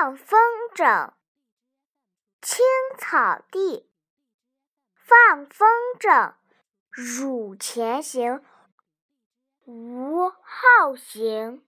放风筝青草地放风筝汝前行吾后行